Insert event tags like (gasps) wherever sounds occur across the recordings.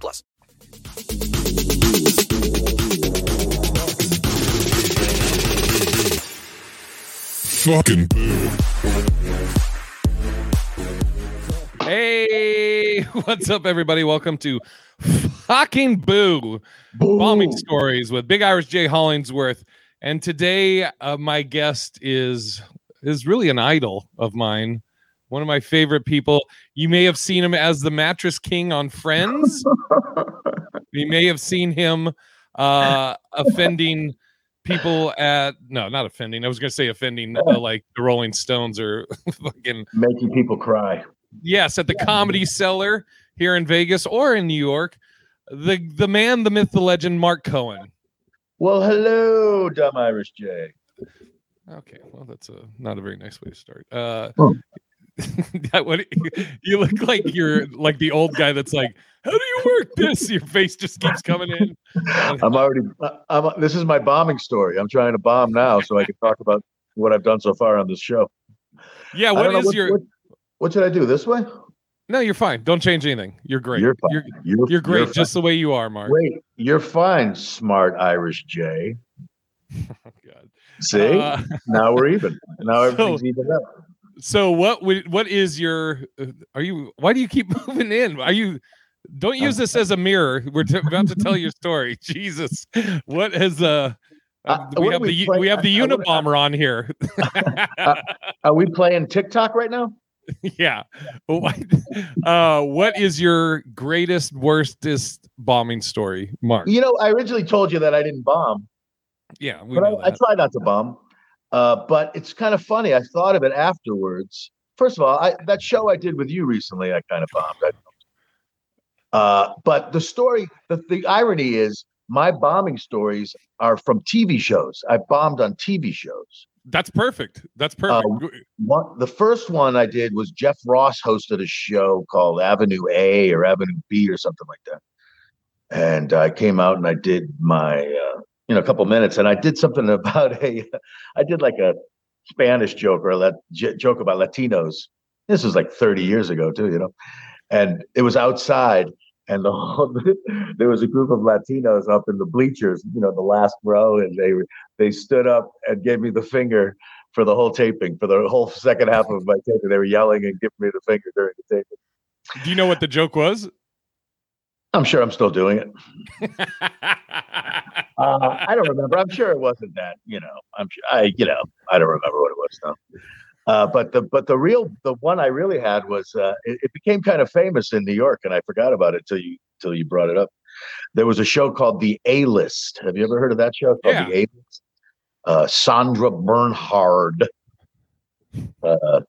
plus. Fucking boo. Hey, what's up, everybody? Welcome to Fucking Boo, Bombing Stories with Big Irish Jay Hollingsworth. And today, uh, my guest is is really an idol of mine, one of my favorite people. You may have seen him as the Mattress King on Friends. (laughs) you may have seen him uh, offending people at no, not offending. I was going to say offending uh, like the Rolling Stones or (laughs) fucking making people cry. Yes, at the Comedy Cellar here in Vegas or in New York. The the man, the myth, the legend, Mark Cohen. Well, hello, dumb Irish Jay. Okay, well that's a not a very nice way to start. Uh, Oh. (laughs) that what you look like you're like the old guy that's like, how do you work this? Your face just keeps coming in. (laughs) I'm already. I'm. This is my bombing story. I'm trying to bomb now, so I can talk about what I've done so far on this show. Yeah, I what don't know, is your? What, what should I do this way? No, you're fine. Don't change anything. You're great. You're fine. You're, You're, you're great, fine. just the way you are, Mark. wait. You're fine, smart Irish J. (laughs) Oh, God. See, Uh, now we're even. Now so- everything's even up. So what would what is your uh, are you why do you keep (laughs) moving in? Are you don't use this as a mirror. We're t- about to tell your story. (laughs) Jesus. What has uh Uh, we have are the we play- we have the I- I wanna- on here. (laughs) Are we playing TikTok right now? yeah. What, uh what is your greatest worstest bombing story, Mark? You know, I originally told you that I didn't bomb. Yeah, we but I, I try not to bum. Uh, but it's kind of funny. I thought of it afterwards. First of all, I, that show I did with you recently, I kind of bombed. I, uh, but the story, the, the irony is, my bombing stories are from TV shows. I bombed on TV shows. That's perfect. That's perfect. Uh, One, the first one I did was Jeff Ross hosted a show called Avenue A or Avenue B or something like that. And I came out and I did my, uh, you know, a couple minutes, and I did something (laughs) about a, I did like a Spanish joke or a j- joke about Latinos. This was like 30 years ago too, you know, and it was outside, and the whole, (laughs) there was a group of Latinos up in the bleachers, you know, the last row, and they they stood up and gave me the finger for the whole taping, for the whole second half of my taping. They were yelling and giving me the finger during the taping. Do you know what the joke was? I'm sure I'm still doing it. (laughs) Uh, I don't remember. I'm sure it wasn't that. You know, I'm sure. I you know I don't remember what it was though. Uh, but the but the real the one I really had was uh, it, it became kind of famous in New York, and I forgot about it till you till you brought it up. There was a show called The A List. Have you ever heard of that show? Called Yeah. The A List. Uh, Sandra Bernhard uh,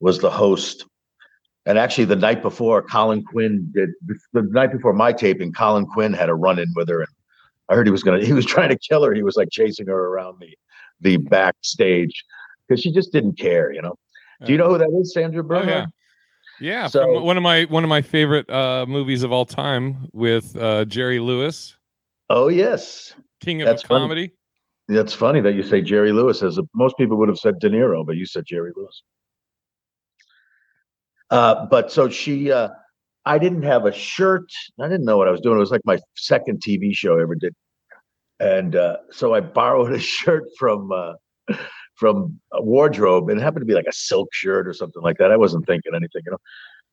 was the host, and actually the night before, Colin Quinn did the night before my taping. Colin Quinn had a run in with her, and I heard he was gonna he was (laughs) trying to kill her. He was like chasing her around the the backstage because she just didn't care, you know. Do you know who that is, Sandra Oh, Bernhard? yeah. Yeah, So- from one of my one of my favorite uh movies of all time with uh Jerry Lewis, Oh yes, King of That's funny. Comedy. that's funny that you say Jerry Lewis. As most people would have said De Niro, but you said Jerry Lewis. Uh, but so she, uh, I didn't have a shirt. I didn't know what I was doing. It was like my second TV show I ever did, and uh, so I borrowed a (laughs) shirt from uh, from a wardrobe, and it happened to be like a silk shirt or something like that. I wasn't thinking anything, you know.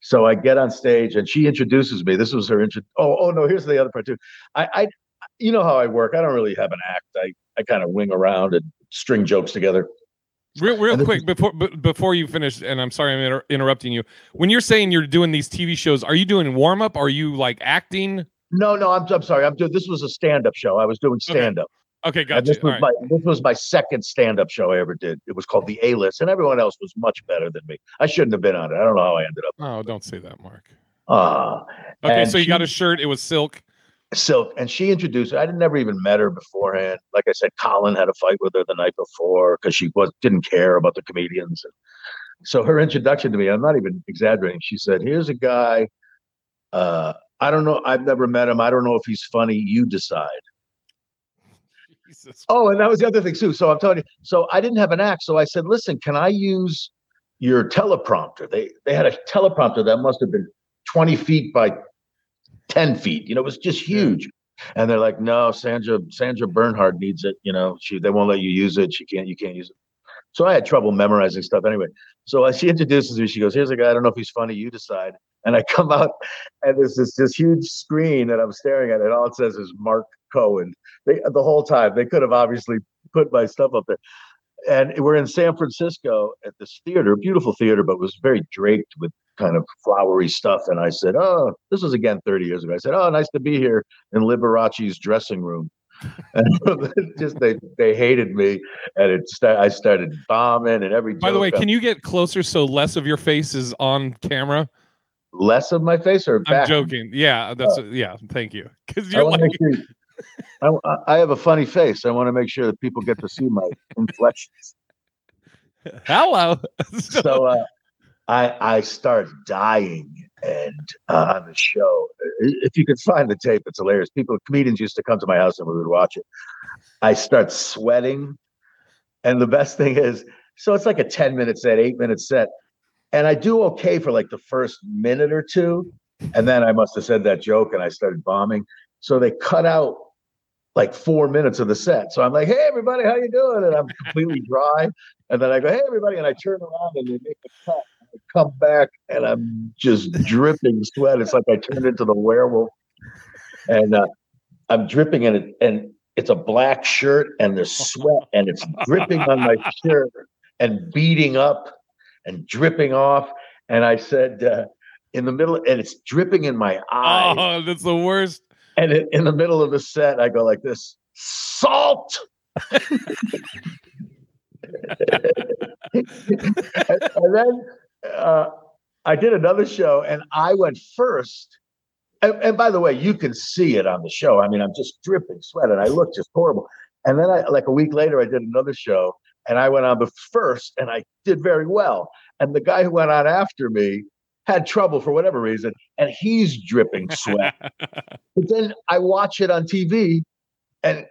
So I get on stage, and she introduces me. This was her intro. Oh, oh no, here's the other part too. I, I, you know how I work. I don't really have an act. I, I kind of wing around and string jokes together. Real, real quick before b- before you finish, and I'm sorry I'm inter- interrupting you. When you're saying you're doing these TV shows, are you doing warm up? Are you like acting? No, no, I'm, I'm sorry. I'm doing. This was a stand-up show. I was doing stand-up. Okay, And gotcha. this was All right. my this was my second stand-up show I ever did. It was called the A List, and everyone else was much better than me. I shouldn't have been on it. I don't know how I ended up. Oh, don't say that, Mark. Uh, Okay, so you got a shirt. It was silk. Silk, and she introduced. I never even met her beforehand. Like I said, Colin had a fight with her the night before because she was didn't care about the comedians. So her introduction to me, I'm not even exaggerating. She said, "Here's a guy. Uh, I don't know. I've never met him. I don't know if he's funny. You decide." (laughs) Jesus. Oh, and that was the other thing too. So I'm telling you. So I didn't have an act. So I said, "Listen, can I use your teleprompter?" They they had a teleprompter that must have been 20 feet by 10 feet. You know, it was just huge. And they're like, "No, Sandra Sandra Bernhard needs it. You know, she they won't let you use it. She can't. You can't use it." So I had trouble memorizing stuff anyway. So as she introduces me, she goes, "Here's a guy. I don't know if he's funny. You decide." And I (laughs) come out, and there's this this huge screen that I'm staring at, and all it says is Mark Cohen. They the whole time they could have obviously put my stuff up there. And we're in San Francisco at this theater, beautiful theater, but was very draped with kind of flowery stuff. And I said, "Oh, this was again 30 years ago." I said, "Oh, nice to be here in Liberace's dressing room." (laughs) And (laughs) just they they hated me, and it sta- I started bombing, and every By the way, joke- can you get closer so less of your face is on camera? less of my face or I'm joking. Yeah, that's yeah. Thank you. Because I you're like, sure. (laughs) I, I have a funny face. I want to make sure that people get to see my inflections. hello. so uh, I I start dying, and uh, on the show, if you could find the tape, it's hilarious. People, comedians used to come to my house and we would watch it. I start sweating, and the best thing is, so it's like a ten minute set, eight minute set, and I do okay for like the first minute or two, and then I must have said that joke, and I started bombing. So they cut out like four minutes of the set. So I'm like, "Hey, everybody, how you doing?" And I'm completely dry. And then I go, "Hey, everybody," and I turn around and they make the cut. Come back and I'm just dripping sweat. It's like I turned into the werewolf, and uh, I'm dripping in it, and it's a black shirt, and there's sweat, and it's dripping on my (laughs) shirt and beating up and dripping off. And I said, uh, in the middle, and it's dripping in my eyes. oh, that's the worst. And in, in the middle of the set, I go like this: salt. (laughs) (laughs) and, and then uh, I did another show, and I went first. And, and by the way, you can see it on the show. I mean, I'm just dripping sweat, and I look just horrible. And then, I, like a week later, I did another show, and I went on the first, and I did very well. And the guy who went on after me had trouble for whatever reason, and he's dripping sweat. (laughs) but then I watch it on TV, and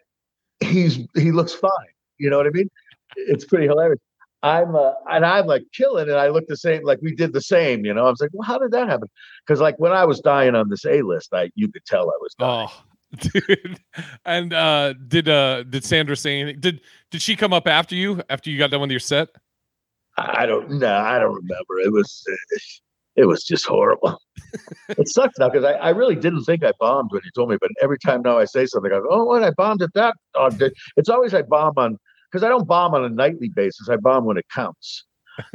he's he looks fine. You know what I mean? It's pretty hilarious. I'm uh, and I'm like killing, and I look the same. Like we did the same. You know, I was like, well, how did that happen? Because like when I was dying on this A list, I you could tell I was dying. Oh, (laughs) dude. And uh did uh did Sandra say anything? Did did she come up after you after you got done with your set? I don't know. I don't remember. It was it was just horrible. (laughs) it sucks now because I, I really didn't think I bombed when you told me, but every time now I say something, I go, "Oh, what I bombed at that." dog. It's always I bomb on because I don't bomb on a nightly basis. I bomb when it counts.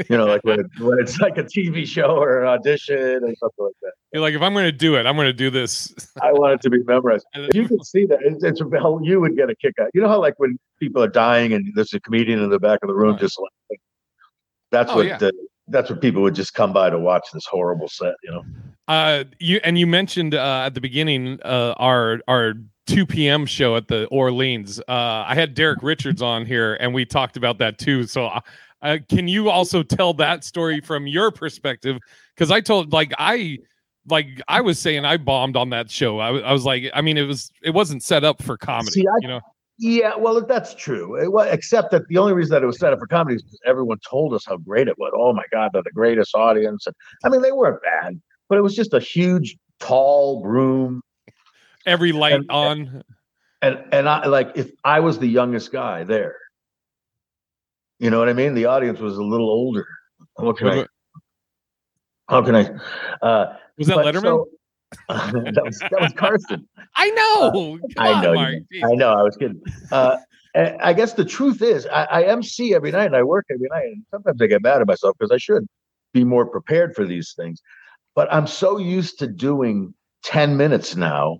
You know, like when it, when it's like a TV show or an audition or something like that. You're like, if I'm gonna do it, I'm gonna do this. I want it to be memorized. (laughs) You can see that, it's, it's you would get a kick out. You know how like when people are dying and there's a comedian in the back of the room Right. just like that's Oh, what yeah. the, that's what people would just come by to watch this horrible set. You know. Uh, you and you mentioned uh, at the beginning uh, our our 2 p.m. show at the Orleans. Uh, I had Derek Richards on here, and we talked about that too. So, uh, uh, can you also tell that story from your perspective? Because I told like I like I was saying I bombed on that show. I, was- I was like, I mean, it was it wasn't set up for comedy. See, I- you know, Yeah, well, that's true. It wa- except that the only reason that it was set up for comedy is because everyone told us how great it was. Oh my God, they're the greatest audience. And, I mean, they weren't bad, but it was just a huge, tall room. Every light And- on. And and I like if I was the youngest guy there, you know what I mean? The audience was a little older. What can I? How can I? Uh, Was that Letterman? so- (laughs) that was that was Carson. (laughs) I know. Come I know, you- I know. I was kidding. Uh, (laughs) I guess the truth is, I, I MC every night and I work every night, and sometimes I get mad at myself because I should be more prepared for these things. But I'm so used to doing ten minutes now.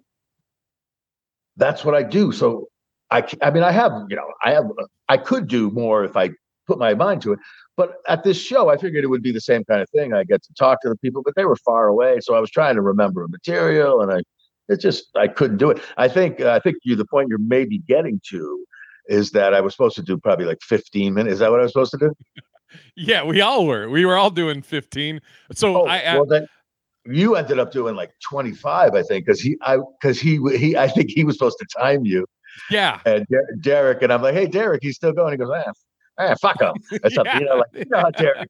That's what I do. So I, I mean, I have, you know, I have, I could do more if I put my mind to it. But at this show, I figured it would be the same kind of thing. I get to talk to the people, but they were far away, so I was trying to remember material, and I it just I couldn't do it. I think uh, I think you the point you're maybe getting to is that I was supposed to do probably like 15 minutes. Is that what I was supposed to do? (laughs) Yeah, we all were. We were all doing 15. So Oh, I, I well then you ended up doing like 25, I think, because he I because he he I think he was supposed to time you yeah. and Der- Derek and I'm like, hey Derek, he's still going. He goes, ah, ah fuck him. (laughs) Or something, you know, like you know how Derek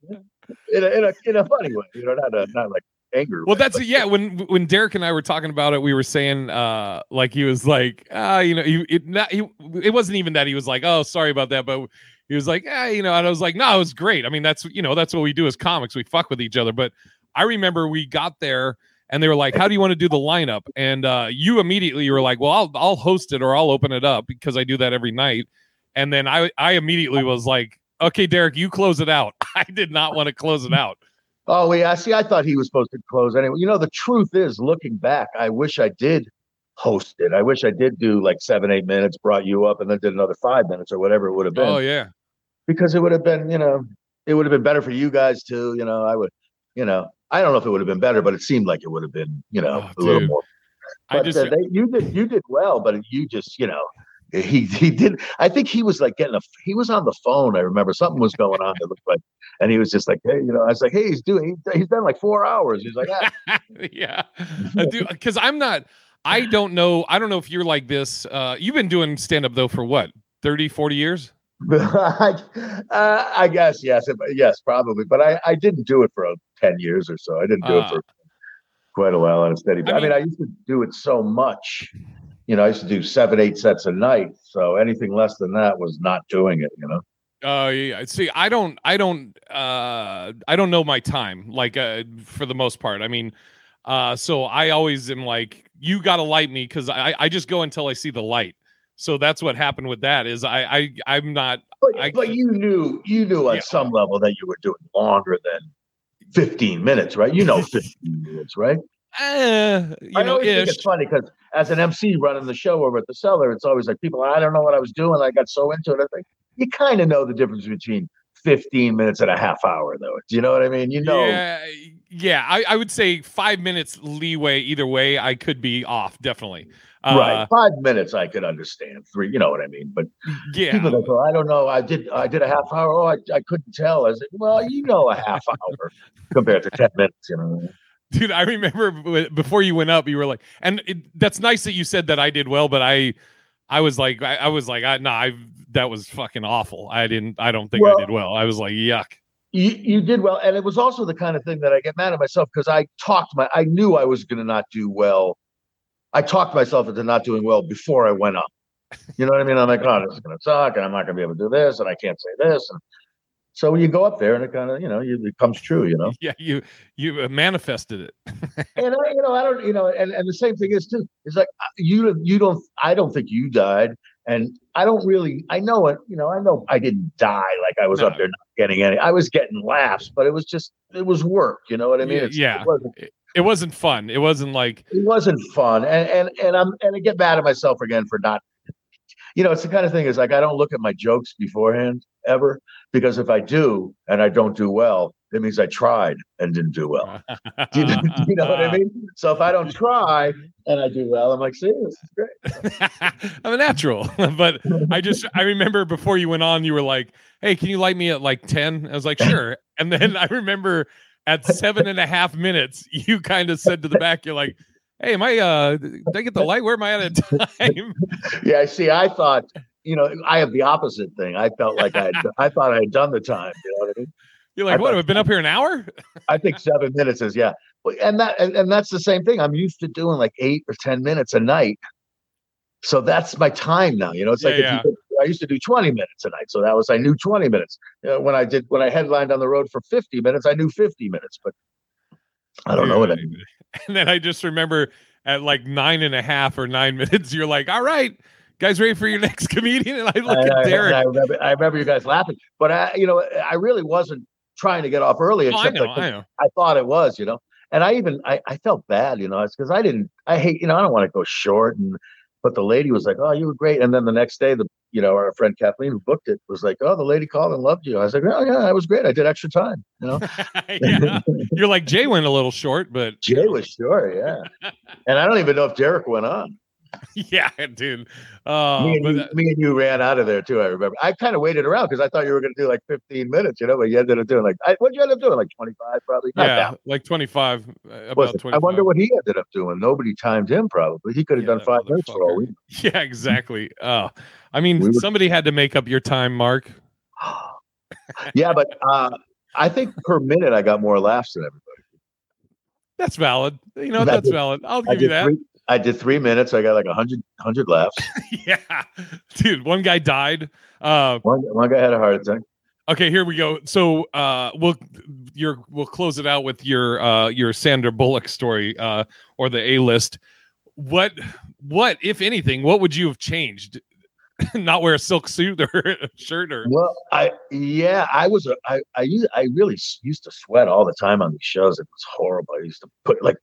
in a, in a in a funny way, you know, not a not like angry. Well, way, that's but- yeah. When when Derek and I were talking about it, we were saying uh like he was like ah you know he it not he it wasn't even that he was like oh sorry about that, but he was like ah you know and I was like no it was great. I mean that's you know that's what we do as comics we fuck with each other. But I remember we got there and they were like how do you want to do the lineup and uh you immediately you were like well I'll I'll host it or I'll open it up because I do that every night. And then I I immediately was like okay Derek you close it out. (laughs) I did not want to close it out. Oh yeah, see, I thought he was supposed to close anyway. You know, the truth is, looking back, I wish I did host it. I wish I did do like seven, eight minutes, brought you up, and then did another five minutes or whatever it would have been. Oh yeah. Because it would have been, you know, it would have been better for you guys too. You know, I would, you know, I don't know if it would have been better, but it seemed like it would have been, you know, Oh, a little dude. more. I just uh, they, you did, you did well, but you just, you know. He he did. I think he was like getting a. He was on the phone. I remember something was going on. It looked like, and he was just like, hey, you know. I was like, hey, he's doing. He, he's done like four hours. He's like, ah, (laughs) yeah, because I'm not. I don't know. I don't know if you're like this. Uh, you've been doing stand up though for what 30, 40 years. I, (laughs) uh, I guess yes, yes, probably. But I, I didn't do it for uh, ten years or so. I didn't do Ah. it for quite a while on a steady. I I, mean, mean- I used to do it so much. You know, I used to do seven, eight sets a night. So anything less than that was not doing it. You know. Oh yeah. See, I don't. I don't. Uh, I don't know my time. Like uh, for the most part. I mean, uh, so I always am like, you got to light me because I I just go until I see the light. So that's what happened with that. Is I I I'm not. But, I- but you knew you knew at Yeah. some level that you were doing longer than fifteen minutes, right? You know, (laughs) fifteen minutes, right? Eh, you I know, always think it's funny because as an MC running the show over at the cellar, it's always like people, I don't know what I was doing. I got so into it. I think you kind of know the difference between 15 minutes and a half hour, though. Do you know what I mean? You know, Yeah, yeah. I, I would say five minutes leeway either way. I could be off, definitely. Uh, right? Five minutes I could understand. Three, you know what I mean? But Yeah. people that go, I don't know. I did, I did a half hour. Oh, I, I couldn't tell. I said, well, you know, a half hour compared to 10 minutes. You know, Dude, I remember before you went up, you were like, and it, that's nice that you said that I did well, but I, I was like, I, I was like, I, no, I that was fucking awful. I didn't, I don't think Well- I did well. I was like, yuck. you, you did well, and it was also the kind of thing that I get mad at myself because I talked my, I knew I was going to not do well. I talked myself into not doing well before I went up. You know what I mean? I'm like, oh, this is going to suck, and I'm not going to be able to do this, and I can't say this, and so you go up there, and it kind of, you know, you, it comes true, you know. (laughs) Yeah, you you uh, manifested it. (laughs) And I, you know, I don't, you know, and, and the same thing is too. It's like uh, you, you don't. I don't think you died, and I don't really. I know it. You know, I know I didn't die. Like I was No. up there not getting any. I was getting laughs, but it was just, it was work. You know what I mean? Yeah, It's- yeah. It wasn't, It wasn't fun. It wasn't like it wasn't fun, and and and I'm and I get mad at myself again for not. You know, it's the kind of thing is like I don't look at my jokes beforehand ever because if I do and I don't do well, it means I tried and didn't do well. (laughs) You, do you know what I (laughs) mean? So if I don't try and I do well, I'm like, see, this is great. (laughs) I'm a natural. but I just I remember before you went on, you were like, "Hey, can you light me at like 10? I was like, "Sure." And then I remember at seven and a half minutes, you kind of said to the back, "You're like." Hey, am I uh did I get the light? Where am I at a time? (laughs) Yeah, see, I thought, you know, I have the opposite thing. I felt like I, had, I thought I had done the time. You know what I mean? You're like, I what? thought- I've been up here an hour? (laughs) I think seven minutes is yeah, and that and, and that's the same thing. I'm used to doing like eight or ten minutes a night, so that's my time now. You know, it's like Yeah, if you, I used to do 20 minutes a night, so that was I knew 20 minutes. When I did when I headlined on the road for 50 minutes, I knew 50 minutes, but I don't know what I mean. (laughs) And then I just remember at like nine and a half or nine (laughs) minutes, you're like, all right, guys, ready for your (laughs) next comedian? And I look I, at Derek. I remember, I remember you guys laughing, but I, you know, I really wasn't trying to get off early. Oh, I Except know, like, I thought it was, you know. And I even I, I felt bad, you know, it's because I didn't I hate, you know, I don't want to go short and But the lady was like, "Oh, you were great." And then the next day, the you know our friend Kathleen who booked it was like, "Oh, the lady called and loved you." I was like, "Oh yeah, I was great. I did extra time." You know, (laughs) yeah. You're like Jay went a little short, but Jay was sure, yeah. and I don't even know if Derek went on. (laughs) yeah, dude. Uh, me, and you, me and you ran out of there too. I remember. I kind of waited around because I thought you were going to do like 15 minutes, you know, but you ended up doing like I, what you end up doing like 25 probably. Not yeah, that like 25. uh, About Was it? 25. I wonder what he ended up doing. Nobody timed him probably. He could have Yeah, done five minutes for all we. (laughs) Yeah, exactly. Uh, I mean, We were- somebody had to make up your time, Mark. (gasps) yeah, but uh, I think per minute I got more laughs than everybody. That's valid. You know, that's valid. I'll give you that. three. I did three minutes. I got like a hundred hundred laughs. yeah, dude. One guy died. Uh, One one guy had a heart attack. okay, here we go. So, uh, we'll your we'll close it out with your uh your Sandra Bullock story, uh, or the A list. What what if anything? What would you have changed? (laughs) Not wear a silk suit or (laughs) a shirt or Well, I yeah, I was a, I I used, I really used to sweat all the time on these shows. It was horrible. I used to put like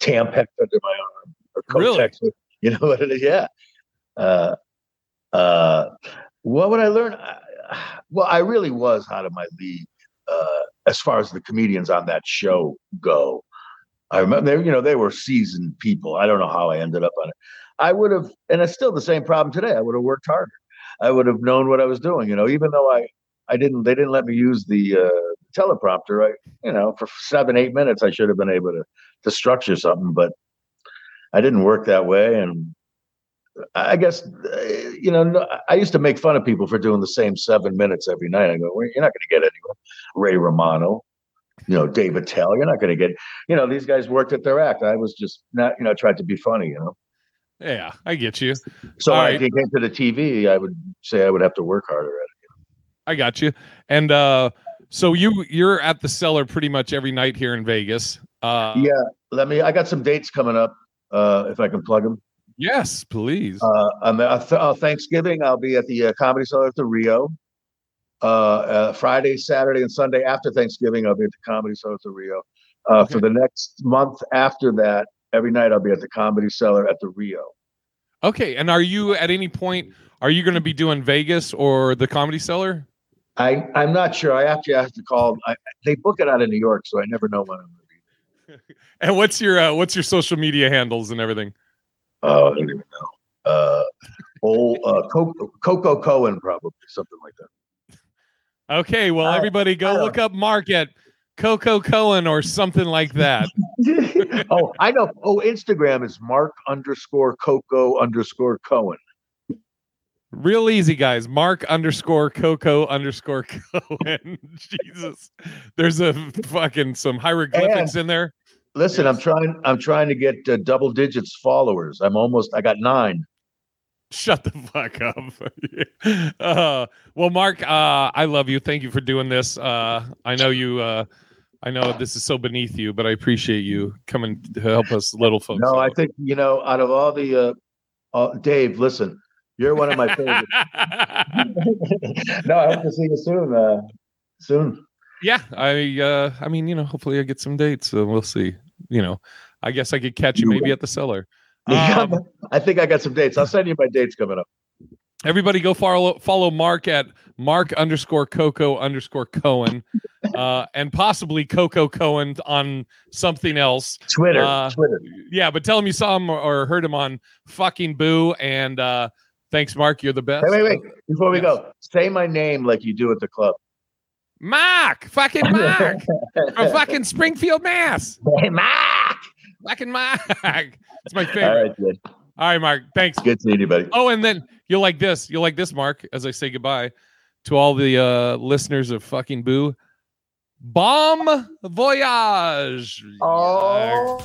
Tampax under my arm or Really? Kotex. You know (laughs) what it is? Yeah. Uh, uh, what would I learn? I- Well, I really was out of my league uh, as far as the comedians on that show go. I remember, they, you know, they were seasoned people. I don't know how I ended up on it. I would have, and it's still the same problem today. I would have worked harder. I would have known what I was doing. You know, even though I, I didn't, they didn't let me use the uh, teleprompter. I, you know, for seven, eight minutes, I should have been able to to structure something, but I didn't work that way. And I guess, you know, I used to make fun of people for doing the same seven minutes every night. I go, well, you're not going to get anyone. Ray Romano, you know, Dave Attell, you're not going to get, you know, these guys worked at their act. I was just not, you know, tried to be funny, you know. yeah, I get you. So All when right. I came to the TV, I would say I would have to work harder at it. I got you. And uh so you you're at the cellar pretty much every night here in Vegas. Uh yeah, let me. I got some dates coming up. Uh, if I can plug them. Yes, please. Uh, on the, uh, uh, Thanksgiving, I'll be at the uh, Comedy Cellar at the Rio. Uh, uh, Friday, Saturday, and Sunday after Thanksgiving, I'll be at the Comedy Cellar at the Rio. Uh, For the next month after that, every night I'll be at the Comedy Cellar at the Rio. okay, and are you at any point are you going to be doing Vegas or the Comedy Cellar? I I'm not sure. I actually have to call. I, they book it out of New York, so I never know when I'm going to be. (laughs) And what's your uh, what's your social media handles and everything? Oh, I don't even know. Uh, old uh, Coco, Coco Cohen, probably something like that. Okay, well I- everybody go look up Mark at Coco Cohen or something like that. (laughs) oh, I know. Oh, Instagram is Mark underscore Coco underscore Cohen. Real easy, guys. Mark underscore Coco underscore Cohen. (laughs) Jesus, there's a fucking some hieroglyphics in there. Listen, I'm trying. I'm trying to get uh, double digits followers. I'm almost. I got nine. Shut the fuck up. (laughs) uh, well, Mark, uh, I love you. Thank you for doing this. Uh, I know you. Uh, I know this is so beneath you, but I appreciate you coming to help us little folks. No, I think you know. Out of all the, uh, uh, Dave, listen, you're one of my favorites. (laughs) no, I hope to see you soon. Uh, soon. yeah, I. Uh, I mean, you know, hopefully I get some dates. So we'll see. You know, I guess I could catch you You maybe will. at the cellar. Um, I think I got some dates. I'll send you my dates coming up. Everybody go follow follow Mark at Mark underscore Coco underscore Cohen, (laughs) uh, and possibly Coco Cohen on something else. Twitter. Uh, Twitter. Yeah, but tell him you saw him or, or heard him on fucking Boo. And uh, thanks, Mark. You're the best. Wait, wait, wait. Before we Yes. go, say my name like you do at the club. Mark, fucking Mark (laughs) from fucking Springfield, Mass. Hey, Mark. Fucking Mark. (laughs) It's my favorite. right, good. All right, Mark. Thanks. Good seeing you, buddy. Oh, and then you'll like this. You'll like this, Mark, as I say goodbye to all the uh, listeners of fucking Boo. Bomb voyage. Oh.